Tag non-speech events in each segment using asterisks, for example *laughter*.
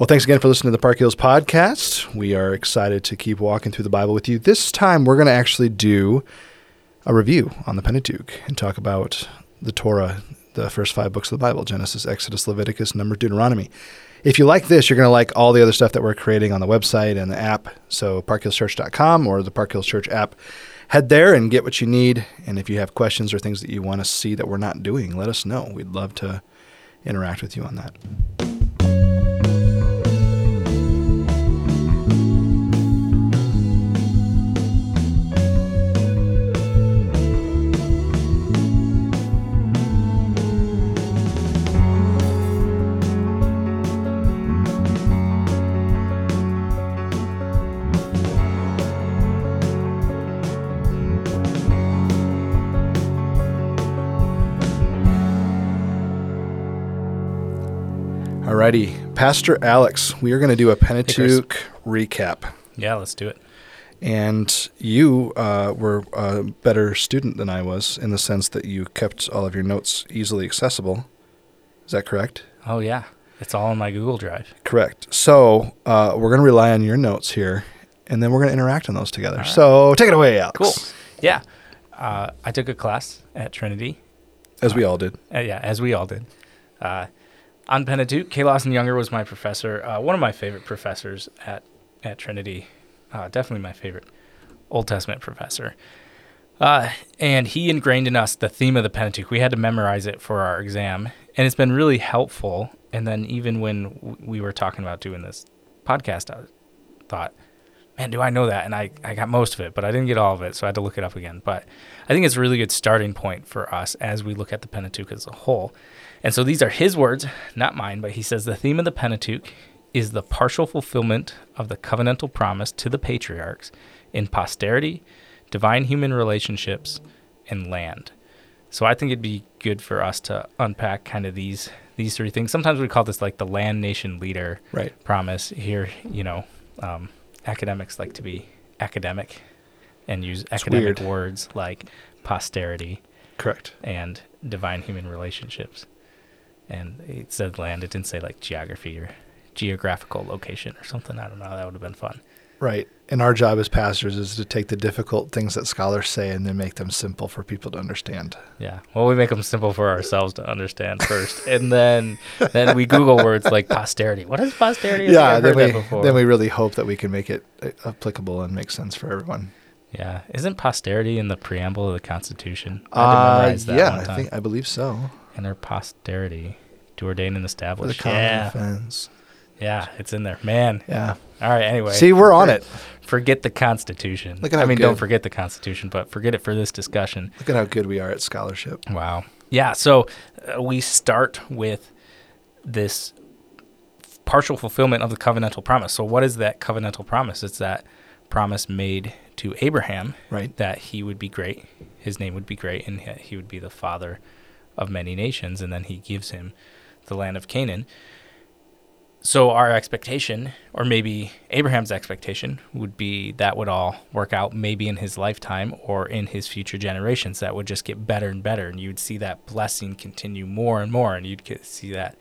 Well, thanks again for listening to the Park Hills podcast. We are excited to keep walking through the Bible with you. This time, we're going to actually do a review on the Pentateuch and talk about the Torah, the first five books of the Bible Genesis, Exodus, Leviticus, Numbers, Deuteronomy. If you like this, you're going to like all the other stuff that we're creating on the website and the app. So, parkhillschurch.com or the Park Hills Church app. Head there and get what you need. And if you have questions or things that you want to see that we're not doing, let us know. We'd love to interact with you on that. Alrighty, Pastor Alex, we are going to do a Pentateuch recap. Yeah, let's do it. And you uh, were a better student than I was in the sense that you kept all of your notes easily accessible. Is that correct? Oh yeah, it's all in my Google Drive. Correct. So uh, we're going to rely on your notes here, and then we're going to interact on those together. So take it away, Alex. Cool. Yeah, uh, I took a class at Trinity. As we all did. Uh, yeah, as we all did. On Pentateuch, K. Lawson Younger was my professor. Uh, one of my favorite professors at at Trinity. Uh, definitely my favorite Old Testament professor. Uh, and he ingrained in us the theme of the Pentateuch. We had to memorize it for our exam, and it's been really helpful. And then even when we were talking about doing this podcast, I thought, man, do I know that? And I, I got most of it, but I didn't get all of it, so I had to look it up again. But I think it's a really good starting point for us as we look at the Pentateuch as a whole. And so these are his words, not mine, but he says the theme of the Pentateuch is the partial fulfillment of the covenantal promise to the patriarchs in posterity, divine human relationships, and land. So I think it'd be good for us to unpack kind of these these three things. Sometimes we call this like the land nation leader Right. promise. Here, you know, um, academics like to be academic and use academic weird. words like posterity Correct. and divine human relationships. And it said land. It didn't say like geography or geographical location or something. I don't know. That would have been fun. Right. And our job as pastors is to take the difficult things that scholars say and then make them simple for people to understand. Yeah. Well, we make them simple for ourselves to understand first, and then then we Google words like posterity. What is posterity? Think yeah, then we then we really hope that we can make it uh, applicable and make sense for everyone. Yeah. Isn't posterity in the preamble of the Constitution? I Uh, that yeah, I think I believe so. And their posterity to ordain and For the establish. common Yeah. defense. Yeah, it's in there. Man. Yeah. All right, anyway. See, we're on it. Forget the Constitution. Look at how I mean, don't forget the Constitution, but forget it for this discussion. Look at how good we are at scholarship. Wow. Yeah, so uh, we start with this partial fulfillment of the covenantal promise. So, what is that covenantal promise? It's that promise made to Abraham Right. that he would be great, his name would be great, and he- he would be the father of many nations. And then he gives him the land of Canaan. So, our expectation, or maybe Abraham's expectation, would be that would all work out maybe in his lifetime or in his future generations. That would just get better and better. And you'd see that blessing continue more and more. And you'd get, see that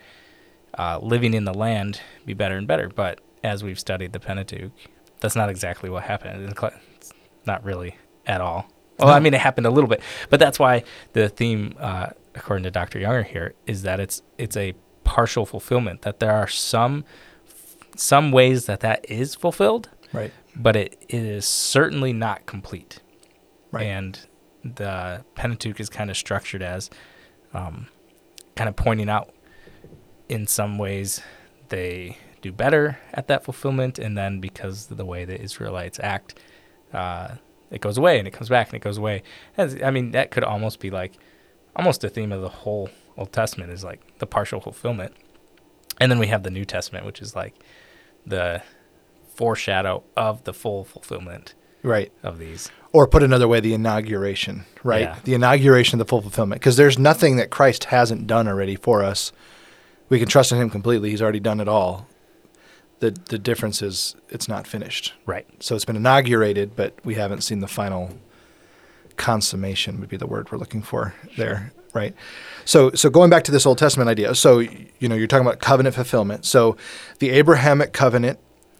uh, living in the land be better and better. But as we've studied the Pentateuch, that's not exactly what happened. It's not really at all. Well, I mean, it happened a little bit, but that's why the theme, uh, according to Dr. Younger here, is that it's it's a partial fulfillment. That there are some some ways that that is fulfilled, Right. but it, it is certainly not complete. Right. And the Pentateuch is kind of structured as um, kind of pointing out in some ways they do better at that fulfillment, and then because of the way the Israelites act, uh, it goes away and it comes back and it goes away. As, I mean, that could almost be like almost a theme of the whole Old Testament is like the partial fulfillment. And then we have the New Testament, which is like the foreshadow of the full fulfillment Right. of these. Or put another way, the inauguration, right? Yeah. The inauguration of the full fulfillment. Because there's nothing that Christ hasn't done already for us. We can trust in him completely. He's already done it all. The the difference is it's not finished. Right. So it's been inaugurated, but we haven't seen the final consummation would be the word we're looking for there. right? So, so going back to this Old Testament idea, so you know, you're talking about covenant fulfillment. So, the Abrahamic covenant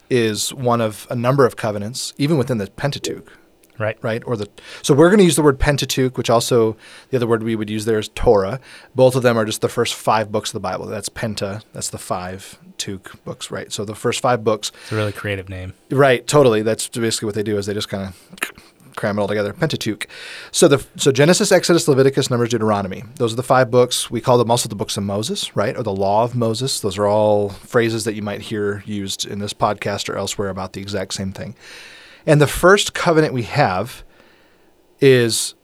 is one of a number of covenants, even within the Pentateuch, Right. right? Or the so we're going to use the word Pentateuch, which also the other word we would use there is Torah. Both of them are just the first five books of the Bible. That's Penta. That's the five Tuch books, right? So the first five books, It's a really creative name. right? Totally. That's basically what they do is they just kind of cram it all together. Pentateuch. So the so Genesis, Exodus, Leviticus, Numbers, Deuteronomy. Those are the five books. We call them also the books of Moses, right? Or the Law of Moses. Those are all phrases that you might hear used in this podcast or elsewhere about the exact same thing. And the first covenant we have is,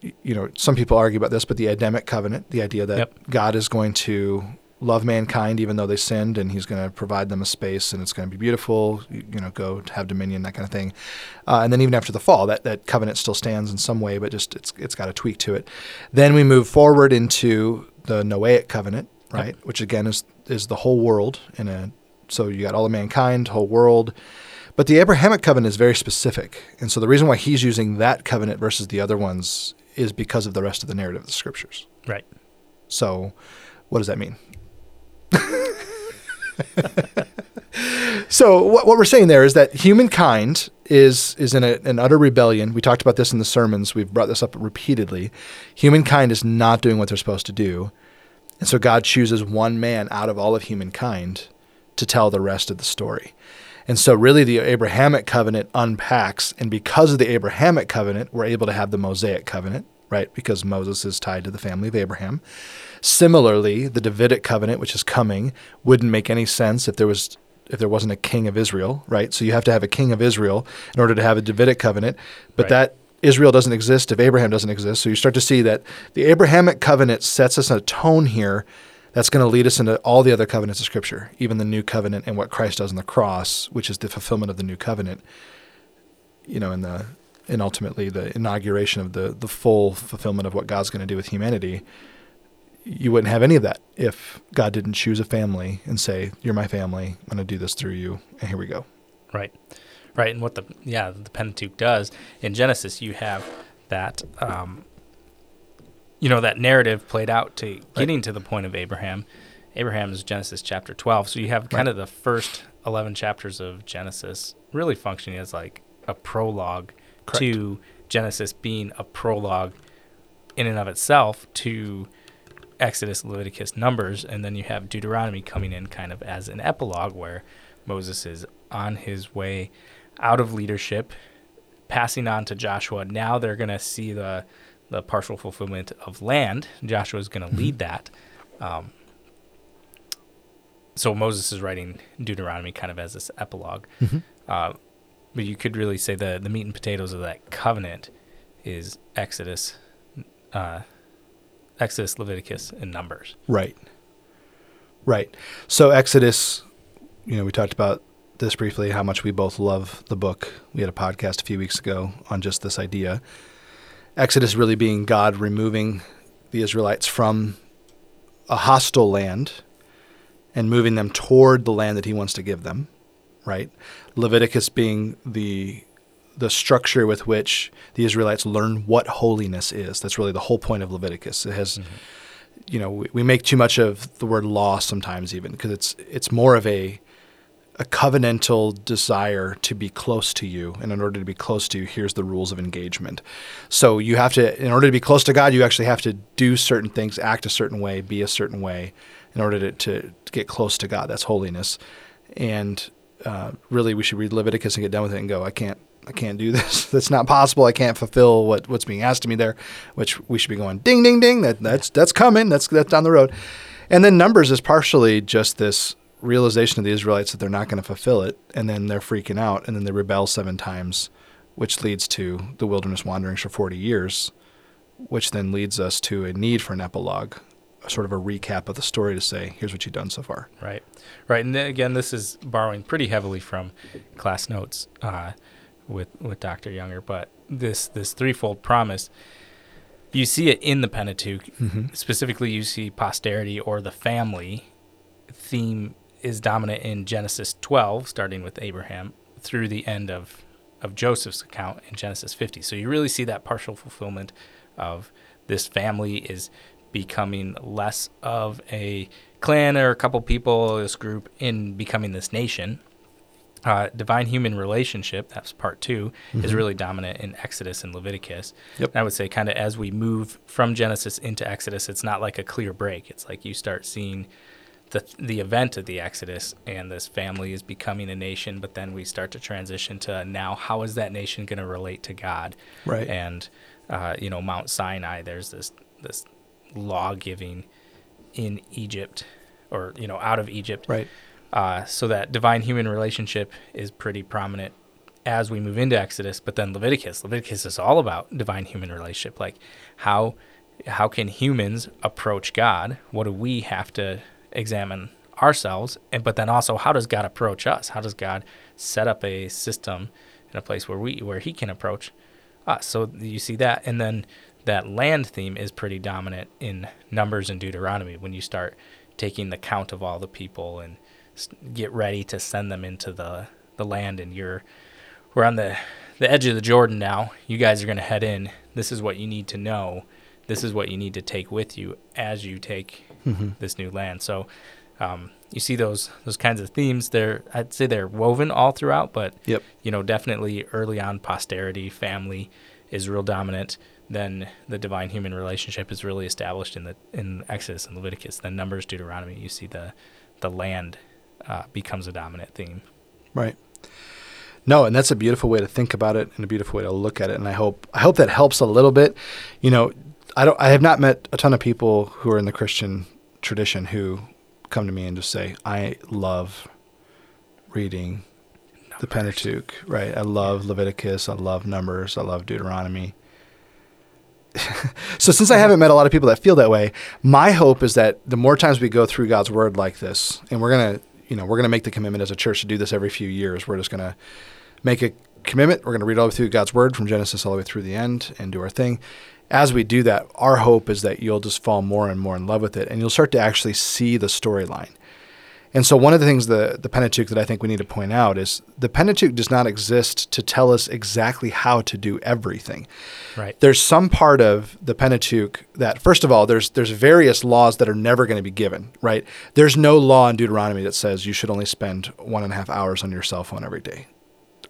you know, some people argue about this, but the Adamic covenant, the idea that Yep. God is going to love mankind even though they sinned and he's going to provide them a space and it's going to be beautiful, you, you know, go to have dominion, that kind of thing. Uh, and then even after the fall, that, that covenant still stands in some way, but just it's, it's got a tweak to it. Then we move forward into the Noahic covenant, right? Which again is, is the whole world in a, so you got all of mankind, whole world. But the Abrahamic covenant is very specific. And so the reason why he's using that covenant versus the other ones is because of the rest of the narrative of the scriptures. Right. So what does that mean? So what, what we're saying there is that humankind is is in a, an utter rebellion. We talked about this in the sermons. We've brought this up repeatedly. Humankind is not doing what they're supposed to do. And so God chooses one man out of all of humankind to tell the rest of the story. And so, really, the Abrahamic covenant unpacks. And because of the Abrahamic covenant, we're able to have the Mosaic covenant, right? Because Moses is tied to the family of Abraham. Similarly, the Davidic covenant, which is coming, wouldn't make any sense if there was if there wasn't a king of Israel, right? So you have to have a king of Israel in order to have a Davidic covenant. But Right. that Israel doesn't exist if Abraham doesn't exist. So you start to see that the Abrahamic covenant sets us a tone here that's going to lead us into all the other covenants of Scripture, even the new covenant and what Christ does on the cross, which is the fulfillment of the new covenant. You know, in the and ultimately the inauguration of the the full fulfillment of what God's going to do with humanity. You wouldn't have any of that if God didn't choose a family and say, "You're my family. I'm going to do this through you." And here we go. Right. Right. And what the yeah the Pentateuch does in Genesis, you have that um, you know that narrative played out to getting to the point of Abraham. Abraham is Genesis chapter twelve, so you have kind Right. of the first eleven chapters of Genesis really functioning as like a prologue Correct. to Genesis being a prologue in and of itself to Exodus, Leviticus, Numbers, and then you have Deuteronomy coming in kind of as an epilogue where Moses is on his way out of leadership, passing on to Joshua. Now they're going to see the the partial fulfillment of land. Joshua is going to lead that. Um, so Moses is writing Deuteronomy kind of as this epilogue. Uh, but you could really say the the meat and potatoes of that covenant is Exodus, uh, Exodus, Leviticus, and Numbers. Right. Right. So Exodus, you know, we talked about this briefly, how much we both love the book. We had a podcast a few weeks ago on just this idea. Exodus really being God removing the Israelites from a hostile land and moving them toward the land that he wants to give them, right? Leviticus being the the structure with which the Israelites learn what holiness is. That's really the whole point of Leviticus. It has mm-hmm. you know, we, we make too much of the word law sometimes even because it's it's more of a a covenantal desire to be close to you and in order to be close to you here's the rules of engagement so you have to in order to be close to god you actually have to do certain things act a certain way be a certain way in order to, to, to get close to god that's holiness and uh, really we should read leviticus and get done with it and go i can't i can't do *laughs* this. That's not possible. I can't fulfill what, what's being asked of me there which we should be going ding ding ding. That, that's that's coming. That's that's down the road. And then numbers is partially just this realization of the Israelites that they're not going to fulfill it, and then they're freaking out, and then they rebel seven times, which leads to the wilderness wanderings for 40 years, which then leads us to a need for an epilogue, sort of a recap of the story to say, here's what you've done so far. Right, right, and then again, this is borrowing pretty heavily from class notes uh, with with Doctor Younger, but this this threefold promise, you see it in the Pentateuch. Specifically, you see posterity or the family theme is dominant in Genesis 12, starting with Abraham, through the end of of Joseph's account in Genesis 50. So you really see that partial fulfillment of this family is becoming less of a clan or a couple people, this group, in becoming this nation. Uh, divine human relationship, that's part 2 is really dominant in Exodus and Leviticus. Yep. And I would say, kind of as we move from Genesis into Exodus, it's not like a clear break. It's like you start seeing the the event of the Exodus, and this family is becoming a nation. But then we start to transition to now, how is that nation going to relate to God? Right. And uh, you know, Mount Sinai. There's this this law giving in Egypt, or you know, out of Egypt. Right. Uh, so that divine human relationship is pretty prominent as we move into Exodus. But then Leviticus, Leviticus is all about divine human relationship, like how how can humans approach God? What do we have to examine ourselves? And but then also, how does God approach us? How does God set up a system in a place where we where He can approach us? So you see that, and then that land theme is pretty dominant in Numbers and Deuteronomy when you start taking the count of all the people and get ready to send them into the the land and you're we're on the the edge of the Jordan now. You guys are going to head in. This is what you need to know. This is what you need to take with you as you take Mm-hmm. this new land. So um, you see those those kinds of themes. They're I'd say they're woven all throughout, but Yep. you know definitely early on posterity family is real dominant. Then the divine human relationship is really established in the in Exodus and Leviticus. Then Numbers, Deuteronomy. You see the the land uh, becomes a dominant theme. Right. No, and that's a beautiful way to think about it and a beautiful way to look at it. And I hope I hope that helps a little bit. You know, I don't I have not met a ton of people who are in the Christian tradition who come to me and just say, I love reading the Pentateuch, right? I love Leviticus, I love Numbers, I love Deuteronomy. *laughs* so since I haven't met a lot of people that feel that way, my hope is that the more times we go through God's word like this, and we're gonna, you know, we're gonna make the commitment as a church to do this every few years. We're just gonna make a commitment. We're gonna read all the way through God's word from Genesis all the way through the end and do our thing. As we do that, our hope is that you'll just fall more and more in love with it, and you'll start to actually see the storyline. And so, one of the things the, the Pentateuch that I think we need to point out is the Pentateuch does not exist to tell us exactly how to do everything. Right. There's some part of the Pentateuch that, first of all, there's there's various laws that are never going to be given. Right? There's no law in Deuteronomy that says you should only spend one and a half hours on your cell phone every day,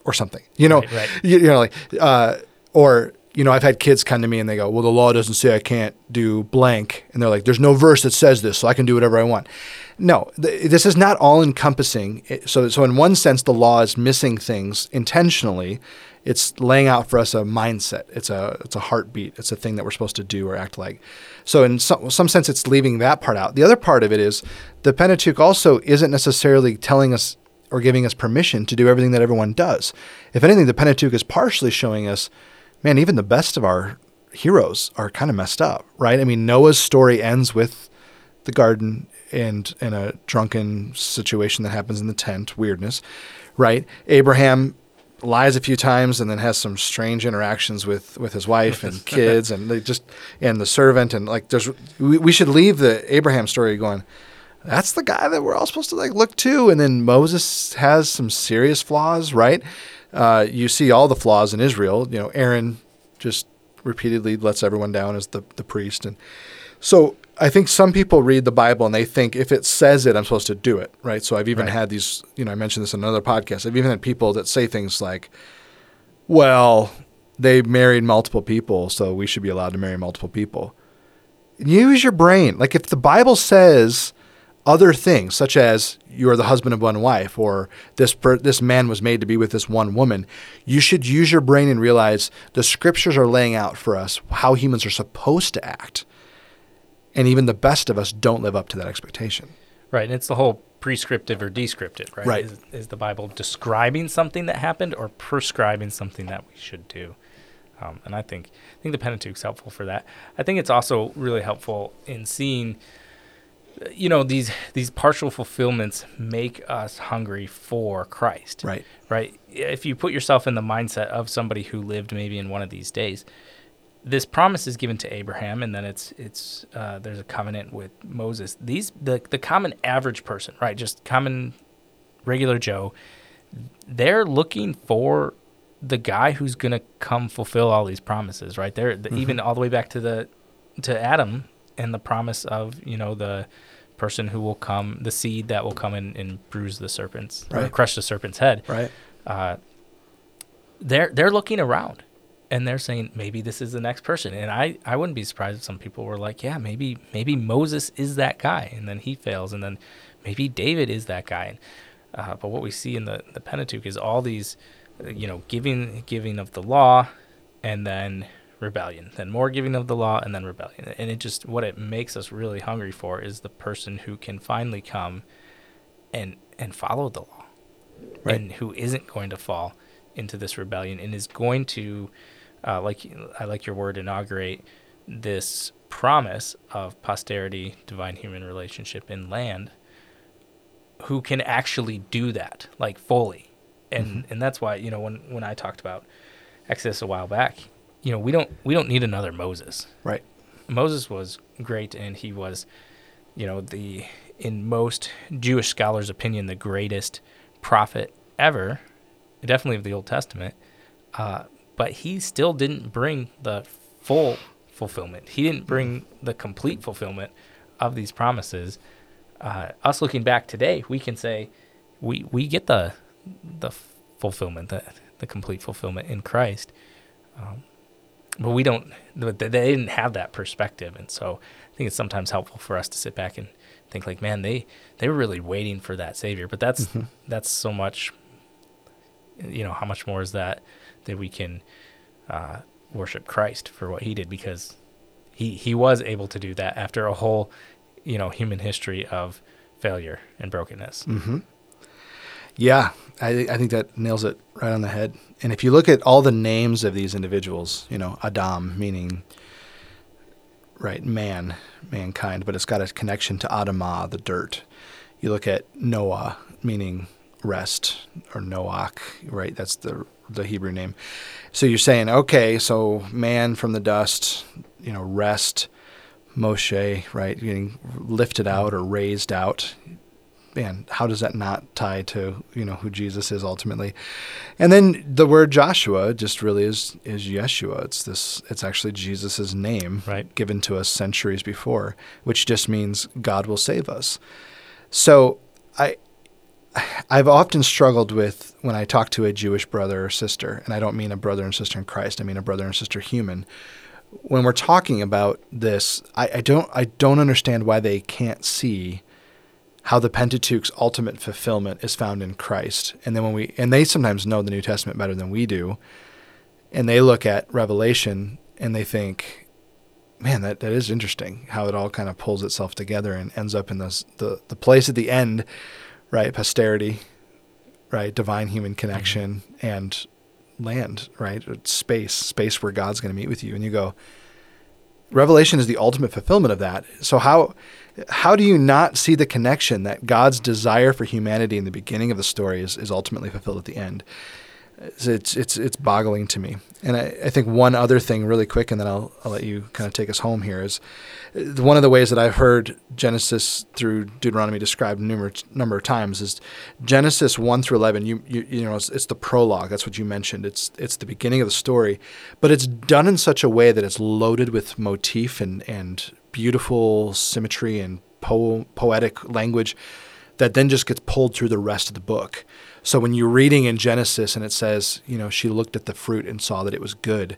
or something. You know, Right, right. You, you know, like, uh, or you know, I've had kids come to me and they go, "Well, the law doesn't say I can't do blank," and they're like, "There's no verse that says this, so I can do whatever I want." No, th- this is not all encompassing. So, so in one sense, the law is missing things intentionally. It's laying out for us a mindset. It's a it's a heartbeat. It's a thing that we're supposed to do or act like. So, in some, some sense, it's leaving that part out. The other part of it is the Pentateuch also isn't necessarily telling us or giving us permission to do everything that everyone does. If anything, the Pentateuch is partially showing us, man, even the best of our heroes are kind of messed up, right? I mean, Noah's story ends with the garden and and a drunken situation that happens in the tent, weirdness, right? Abraham lies a few times and then has some strange interactions with with his wife and *laughs* kids and they just and the servant and like there's we, we should leave the Abraham story going that's the guy that we're all supposed to like look to and then Moses has some serious flaws right uh, you see all the flaws in Israel you know Aaron just repeatedly lets everyone down as the the priest and so I think some people read the Bible and they think if it says it, I'm supposed to do it, right? So I've even Right. had these, you know, I mentioned this in another podcast. I've even had people that say things like, well, they married multiple people, so we should be allowed to marry multiple people. Use your brain. Like if the Bible says other things, such as you are the husband of one wife, or this per- this man was made to be with this one woman, you should use your brain and realize the scriptures are laying out for us how humans are supposed to act and even the best of us don't live up to that expectation. Right, and it's the whole prescriptive or descriptive, right? Right. Is, is the Bible describing something that happened or prescribing something that we should do? Um, and I think I think the Pentateuch's helpful for that. I think it's also really helpful in seeing, you know, these these partial fulfillments make us hungry for Christ. Right. Right. If you put yourself in the mindset of somebody who lived maybe in one of these days, this promise is given to Abraham, and then it's it's uh, there's a covenant with Moses. These the the common average person, right? Just common regular Joe. They're looking for the guy who's going to come fulfill all these promises, right? They're the, even all the way back to the to Adam and the promise of you know the person who will come, the seed that will come and, and bruise the serpent's, or crush the serpent's head. Right. Uh, they're they're looking around and they're saying maybe this is the next person. And I, I wouldn't be surprised if some people were like, yeah, maybe maybe Moses is that guy, and then he fails, and then maybe David is that guy. And, uh, but what we see in the, the Pentateuch is all these, you know, giving giving of the law, and then rebellion, then more giving of the law, and then rebellion. And it just what it makes us really hungry for is the person who can finally come and and follow the law, Right. and who isn't going to fall into this rebellion and is going to, uh, like I like your word, inaugurate this promise of posterity, divine human relationship in land. Who can actually do that, like fully, and and that's why you know when when I talked about Exodus a while back, you know we don't we don't need another Moses. Right. Moses was great, and he was, you know, the in most Jewish scholars' opinion, the greatest prophet ever, definitely of the Old Testament. Uh, but he still didn't bring the full fulfillment. He didn't bring the complete fulfillment of these promises. Uh, us looking back today, we can say we we get the the fulfillment, the the complete fulfillment in Christ. Um, but we don't th- they didn't have that perspective and so i think it's sometimes helpful for us to sit back and think like man they they were really waiting for that savior but that's Mm-hmm. that's so much you know how much more is that that we can uh, worship christ for what he did because he he was able to do that after a whole you know human history of failure and brokenness Mm-hmm. Yeah, I, I think that nails it right on the head. And if you look at all the names of these individuals, you know, Adam meaning right man, mankind, but it's got a connection to Adamah, the dirt. You look at Noah meaning rest or Noach, right? That's the the Hebrew name. So you're saying, okay, so man from the dust, you know, rest, Moshe, right, getting lifted out or raised out man, how does that not tie to you know who Jesus is ultimately? And then the word Joshua just really is is Yeshua. It's this. It's actually Jesus's name, Right. given to us centuries before, which just means God will save us. So I. I've often struggled with when I talk to a Jewish brother or sister, and I don't mean a brother and sister in Christ. I mean a brother and sister human. When we're talking about this, I, I don't I don't understand why they can't see how the Pentateuch's ultimate fulfillment is found in Christ. And then when we and they sometimes know the New Testament better than we do, and they look at Revelation and they think, man, that, that is interesting how it all kind of pulls itself together and ends up in this the the place at the end, right? Posterity, right? Divine human connection mm-hmm. and land, right? Space, space where God's going to meet with you. And you go, Revelation is the ultimate fulfillment of that. So how how do you not see the connection that God's desire for humanity in the beginning of the story is, is ultimately fulfilled at the end? It's it's it's, boggling to me. And I, I think one other thing, really quick, and then I'll I'll let you kind of take us home here is uh, one of the ways that I've heard Genesis through Deuteronomy described numerous number of times is Genesis one through eleven. You you, you know it's, it's the prologue. That's what you mentioned. It's it's the beginning of the story, but it's done in such a way that it's loaded with motif and and beautiful symmetry and po- poetic language that then just gets pulled through the rest of the book. So when you're reading in Genesis and it says, you know, she looked at the fruit and saw that it was good,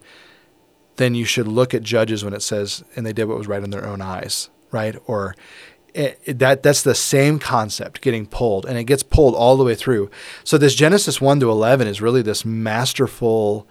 then you should look at Judges when it says, and they did what was right in their own eyes, right? Or it, it- that that's the same concept getting pulled, and it gets pulled all the way through. So this Genesis one to eleven is really this masterful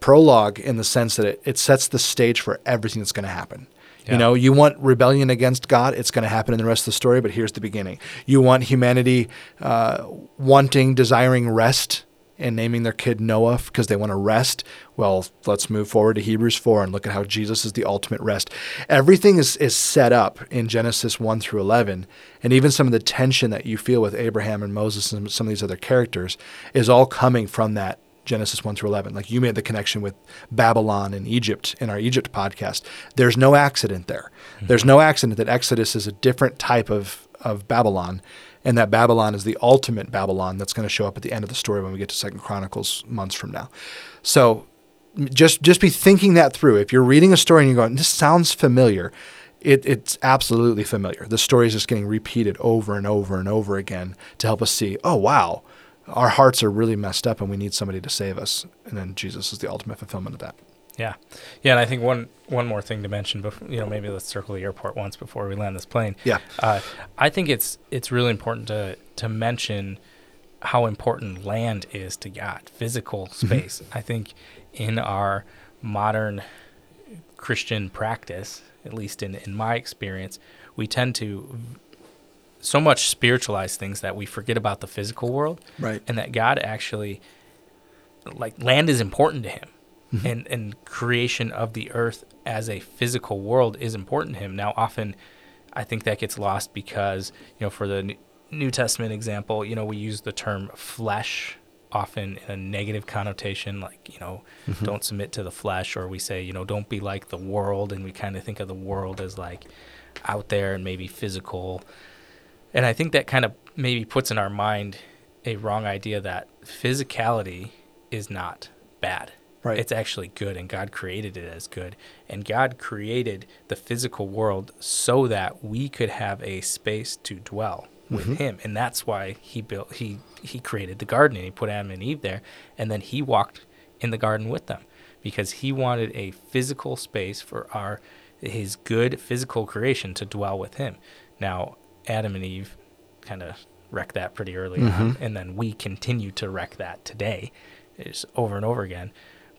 prologue in the sense that it, it sets the stage for everything that's going to happen. Yeah. You know, you want rebellion against God, it's going to happen in the rest of the story, but here's the beginning. You want humanity uh, wanting, desiring rest and naming their kid Noah because they want to rest. Well, let's move forward to Hebrews 4 and look at how Jesus is the ultimate rest. Everything is, is set up in Genesis 1 through 11. And even some of the tension that you feel with Abraham and Moses and some of these other characters is all coming from that Genesis 1 through 11. Like you made the connection with Babylon and Egypt in our Egypt podcast. There's no accident there. Mm-hmm. There's no accident that Exodus is a different type of, of Babylon and that Babylon is the ultimate Babylon that's going to show up at the end of the story when we get to Second Chronicles months from now. So just just be thinking that through. If you're reading a story and you're going, this sounds familiar, it, it's absolutely familiar. The story is just getting repeated over and over and over again to help us see, oh wow, our hearts are really messed up and we need somebody to save us. And then Jesus is the ultimate fulfillment of that. Yeah, yeah, and I think one one more thing to mention, before, you know, maybe let's circle the airport once before we land this plane. Yeah, uh, I think it's it's really important to to mention how important land is to God, physical mm-hmm. space. Mm-hmm. I think in our modern Christian practice, at least in in my experience, we tend to so much spiritualized things that we forget about the physical world, right? And that God actually like land is important to him mm-hmm. and and creation of the earth as a physical world is important to him. Now, often, I think that gets lost because you know, for the New Testament example, you know, we use the term flesh often in a negative connotation, like you know, mm-hmm. don't submit to the flesh, or we say, you know, don't be like the world, and we kind of think of the world as like out there and maybe physical. And I think that kind of maybe puts in our mind a wrong idea that physicality is not bad. Right. It's actually good, and God created it as good. And God created the physical world so that we could have a space to dwell with mm-hmm. Him, and that's why He built He He created the garden and He put Adam and Eve there, and then He walked in the garden with them because He wanted a physical space for our His good physical creation to dwell with Him. Now, Adam and Eve kind of wrecked that pretty early mm-hmm. on, and then we continue to wreck that today, is over and over again.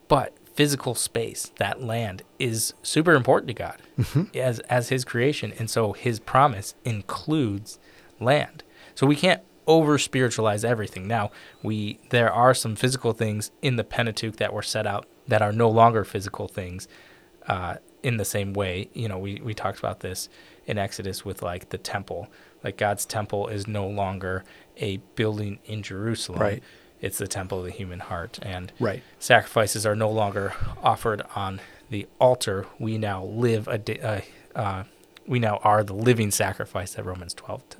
But physical space, that land, is super important to God mm-hmm. as as His creation, and so His promise includes land. So we can't over spiritualize everything. Now we there are some physical things in the Pentateuch that were set out that are no longer physical things. Uh, in the same way, you know, we, we talked about this in Exodus with like the temple. Like God's temple is no longer a building in Jerusalem. Right it's the temple of the human heart. And right. sacrifices are no longer offered on the altar. We now live a di- uh, uh, we now are the living sacrifice that Romans 12 t-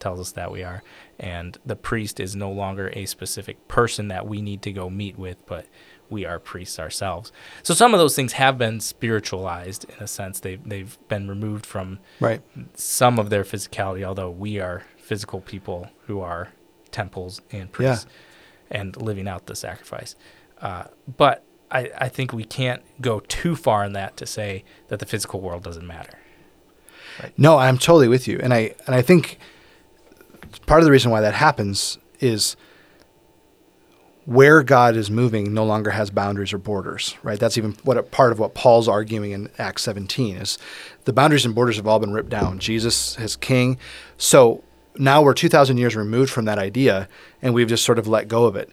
tells us that we are. And the priest is no longer a specific person that we need to go meet with, but we are priests ourselves. So some of those things have been spiritualized in a sense. They've they've been removed from right. some of their physicality, although we are physical people who are temples and priests. Yeah and living out the sacrifice. Uh, but I, I think we can't go too far in that to say that the physical world doesn't matter. Right? No, I'm totally with you, and I and I think part of the reason why that happens is where God is moving no longer has boundaries or borders, right? That's even what a part of what Paul's arguing in Acts 17 is the boundaries and borders have all been ripped down. Jesus is king. So now we're 2,000 years removed from that idea, and we've just sort of let go of it.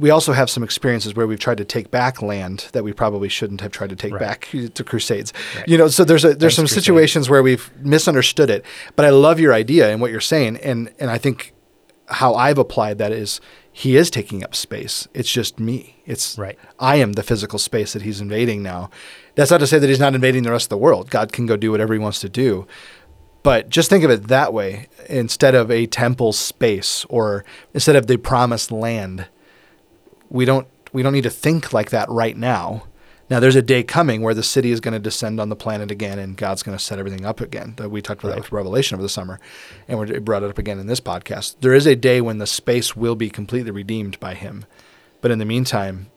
We also have some experiences where we've tried to take back land that we probably shouldn't have tried to take right. back *laughs* to Crusades. Right. You know, so there's a, there's Thanks, some Crusade. situations where we've misunderstood it. But I love your idea and what you're saying, and and I think how I've applied that is he is taking up space. It's just me. It's right. I am the physical space that he's invading now. That's not to say that he's not invading the rest of the world. God can go do whatever he wants to do. But just think of it that way instead of a temple space or instead of the promised land. We don't we don't need to think like that right now. Now there's a day coming where the city is going to descend on the planet again and God's going to set everything up again. That we talked about right. that with Revelation over the summer and we brought it up again in this podcast. There is a day when the space will be completely redeemed by him. But in the meantime,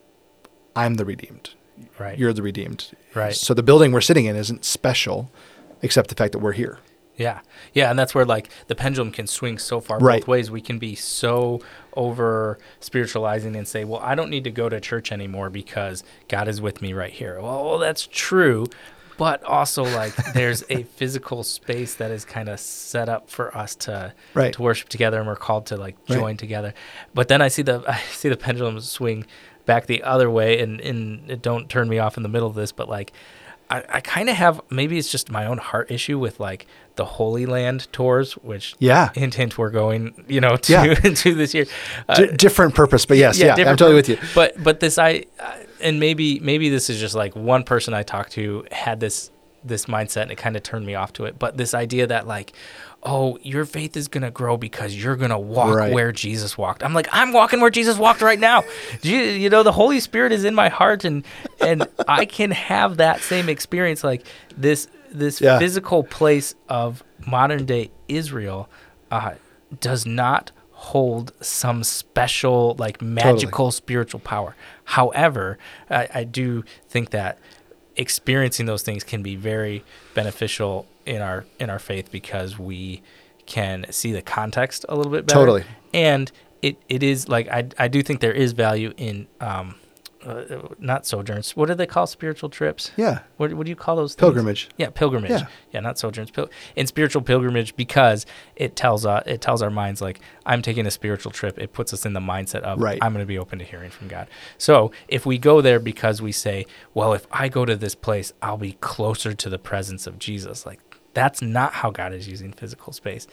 I'm the redeemed. Right. You're the redeemed. Right. So the building we're sitting in isn't special except the fact that we're here. Yeah, yeah, and that's where like the pendulum can swing so far right. both ways. We can be so over spiritualizing and say, "Well, I don't need to go to church anymore because God is with me right here." Well, that's true, but also like *laughs* there's a physical space that is kind of set up for us to right. to worship together, and we're called to like join right. together. But then I see the *laughs* I see the pendulum swing back the other way, and and don't turn me off in the middle of this, but like I, I kind of have maybe it's just my own heart issue with like the Holy Land tours, which yeah, hint hint we're going you know to yeah. *laughs* to this year. Uh, D- different purpose, but yes, yeah, yeah I'm totally with you. But but this I uh, and maybe maybe this is just like one person I talked to had this this mindset and it kind of turned me off to it. But this idea that like oh, your faith is going to grow because you're going to walk Right. where Jesus walked. I'm like, I'm walking where Jesus walked right now. You, you know, the Holy Spirit is in my heart and and *laughs* I can have that same experience like this this Yeah. physical place of modern day Israel uh, does not hold some special like magical spiritual power. However, I, I do think that experiencing those things can be very beneficial in our in our faith because we can see the context a little bit better. Totally. And it, it is like I, I do think there is value in um uh, not sojourns. What do they call spiritual trips? Yeah. What, what do you call those? things? Pilgrimage. Yeah, pilgrimage. Yeah. Yeah, not sojourns. Pil- in spiritual pilgrimage because it tells uh, it tells our minds like I'm taking a spiritual trip. It puts us in the mindset of Right. I'm going to be open to hearing from God. So if we go there because we say, well, if I go to this place, I'll be closer to the presence of Jesus. Like that's not how God is using physical space.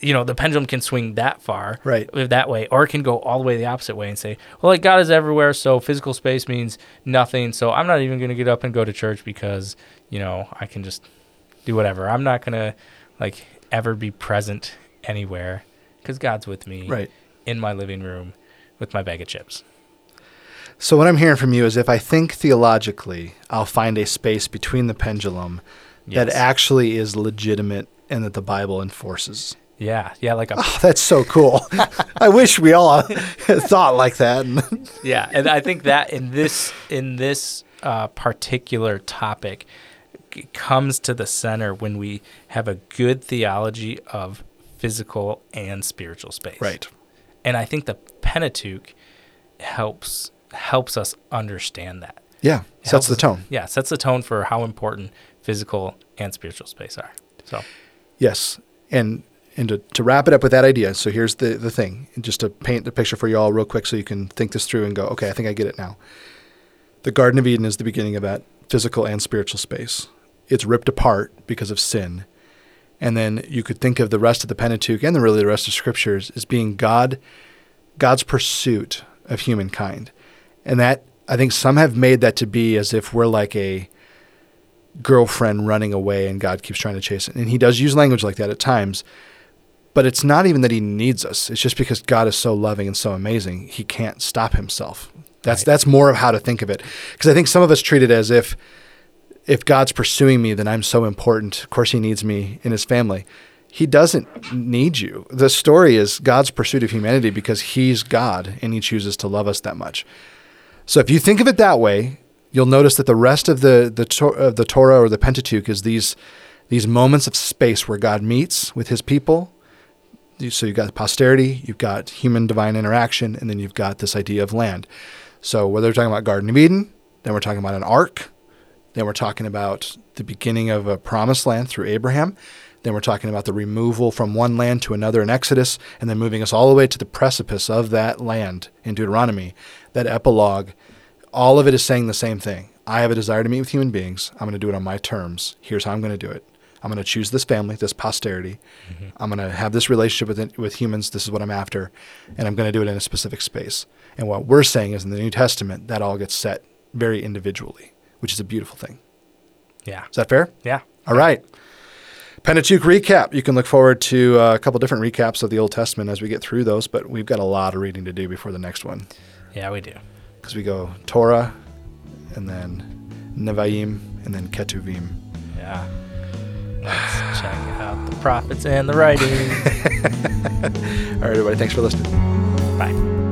You know, the pendulum can swing that far, Right. That way, or it can go all the way the opposite way and say, well, like God is everywhere, so physical space means nothing. So I'm not even going to get up and go to church because you know I can just do whatever. I'm not gonna like ever be present anywhere because God's with me Right. in my living room with my bag of chips. So what I'm hearing from you is if I think theologically, I'll find a space between the pendulum that actually is legitimate and that the Bible enforces. Yeah, yeah, like a Oh, that's so cool. *laughs* I wish we all *laughs* thought like that. *laughs* yeah, and I think that in this in this uh, particular topic comes to the center when we have a good theology of physical and spiritual space. right. and I think the Pentateuch helps helps us understand that. Yeah. Sets the us- tone. Yeah, sets the tone for how important physical and spiritual space are. So Yes. And and to, to wrap it up with that idea, so here's the, the thing, just to paint the picture for you all real quick so you can think this through and go, okay, I think I get it now. The Garden of Eden is the beginning of that physical and spiritual space. It's ripped apart because of sin. And then you could think of the rest of the Pentateuch and the really the rest of scriptures as being God God's pursuit of humankind. And that I think some have made that to be as if we're like a girlfriend running away and God keeps trying to chase it. And he does use language like that at times. But it's not even that he needs us. It's just because God is so loving and so amazing, he can't stop himself. That's Right. that's more of how to think of it. Because I think some of us treat it as if if God's pursuing me, then I'm so important. Of course he needs me in his family. He doesn't need you. The story is God's pursuit of humanity because he's God and he chooses to love us that much. So if you think of it that way, you'll notice that the rest of the the of the Torah or the Pentateuch is these these moments of space where God meets with His people. So you've got posterity, you've got human divine interaction, and then you've got this idea of land. So whether we're talking about Garden of Eden, then we're talking about an ark, then we're talking about the beginning of a promised land through Abraham. Then we're talking about the removal from one land to another in Exodus, and then moving us all the way to the precipice of that land in Deuteronomy. That epilogue, all of it is saying the same thing. I have a desire to meet with human beings. I'm going to do it on my terms. Here's how I'm going to do it. I'm going to choose this family, this posterity. I'm going to have this relationship with with humans. This is what I'm after, and I'm going to do it in a specific space. And what we're saying is in the New Testament, that all gets set very individually, which is a beautiful thing. yeah, Is that fair? yeah, All right. Pentateuch recap. You can look forward to uh, a couple different recaps of the Old Testament as we get through those, but we've got a lot of reading to do before the next one yeah, we do. Because we go Torah and then Nevi'im and then Ketuvim. Yeah. Let's check out the prophets and the writings. *laughs* All right, everybody. Thanks for listening. Bye.